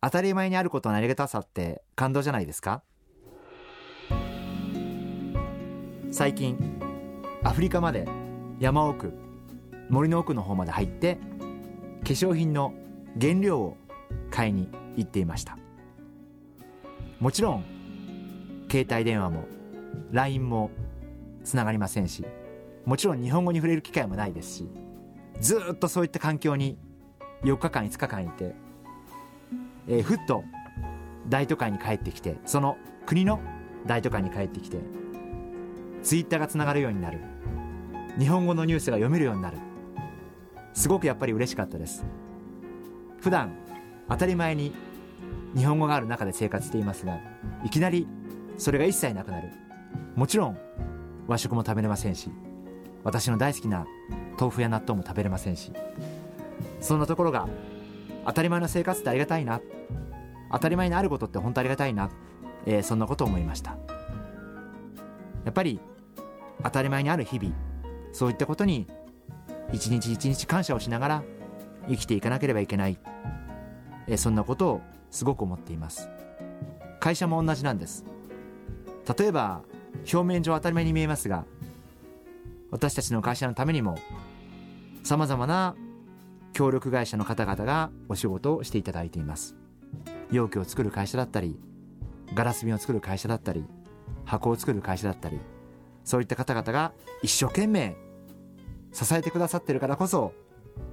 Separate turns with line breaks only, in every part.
当たり前にあることのありがたさって感動じゃないですか？最近アフリカまで山奥森の奥の方まで入って化粧品の原料を買いに行っていました。もちろん携帯電話も LINE もつながりませんしもちろん日本語に触れる機会もないですしずっとそういった環境に4日間5日間いて、えー、ふっと大都会に帰ってきてその国の大都会に帰ってきてツイッターがつながるようになる。日本語のニュースが読めるようになる。すごくやっぱり嬉しかったです。普段当たり前に日本語がある中で生活していますがいきなりそれが一切なくなる。もちろん和食も食べれませんし私の大好きな豆腐や納豆も食べれませんしそんなところが当たり前の生活ってありがたいな。当たり前にあることって本当ありがたいな、えー、そんなことを思いました。やっぱり当たり前にある日々そういったことに一日一日感謝をしながら生きていかなければいけない、えー、そんなことをすごく思っています。会社も同じなんです。例えば表面上当たり前に見えますが私たちの会社のためにもさまざまな協力会社の方々がお仕事をしていただいています。容器を作る会社だったりガラス瓶を作る会社だったり箱を作る会社だったりそういった方々が一生懸命支えてくださってるからこそ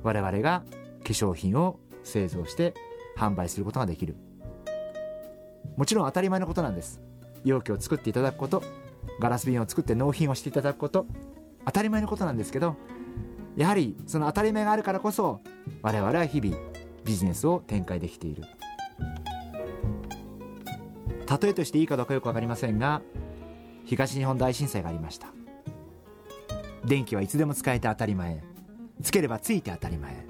我々が化粧品を製造して販売することができる。もちろん当たり前のことなんです。容器を作っていただくことガラス瓶を作って納品をしていただくこと当たり前のことなんですけどやはりその当たり前があるからこそ我々は日々ビジネスを展開できている。例えとしていいかどうかよく分かりませんが東日本大震災がありました。電気はいつでも使えて当たり前。つければついて当たり前。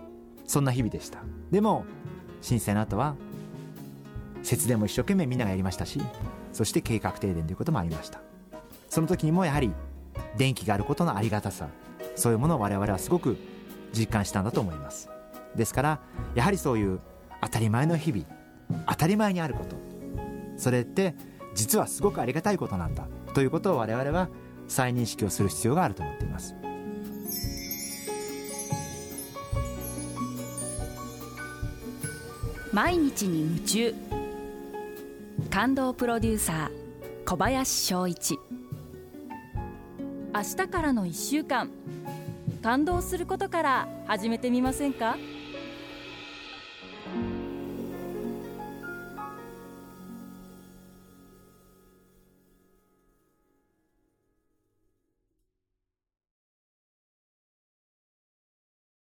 そんな日々でした。でも震災の後は節電も一生懸命みんながやりましたしそして計画停電ということもありました。その時にもやはり電気があることのありがたさそういうものを我々はすごく実感したんだと思います。ですからやはりそういう当たり前の日々当たり前にあることそれって実はすごくありがたいことなんだということを我々は再認識をする必要があると思っています。
毎日に夢中。感動プロデューサー小林翔一。明日からの1週間。感動することから始めてみませんか？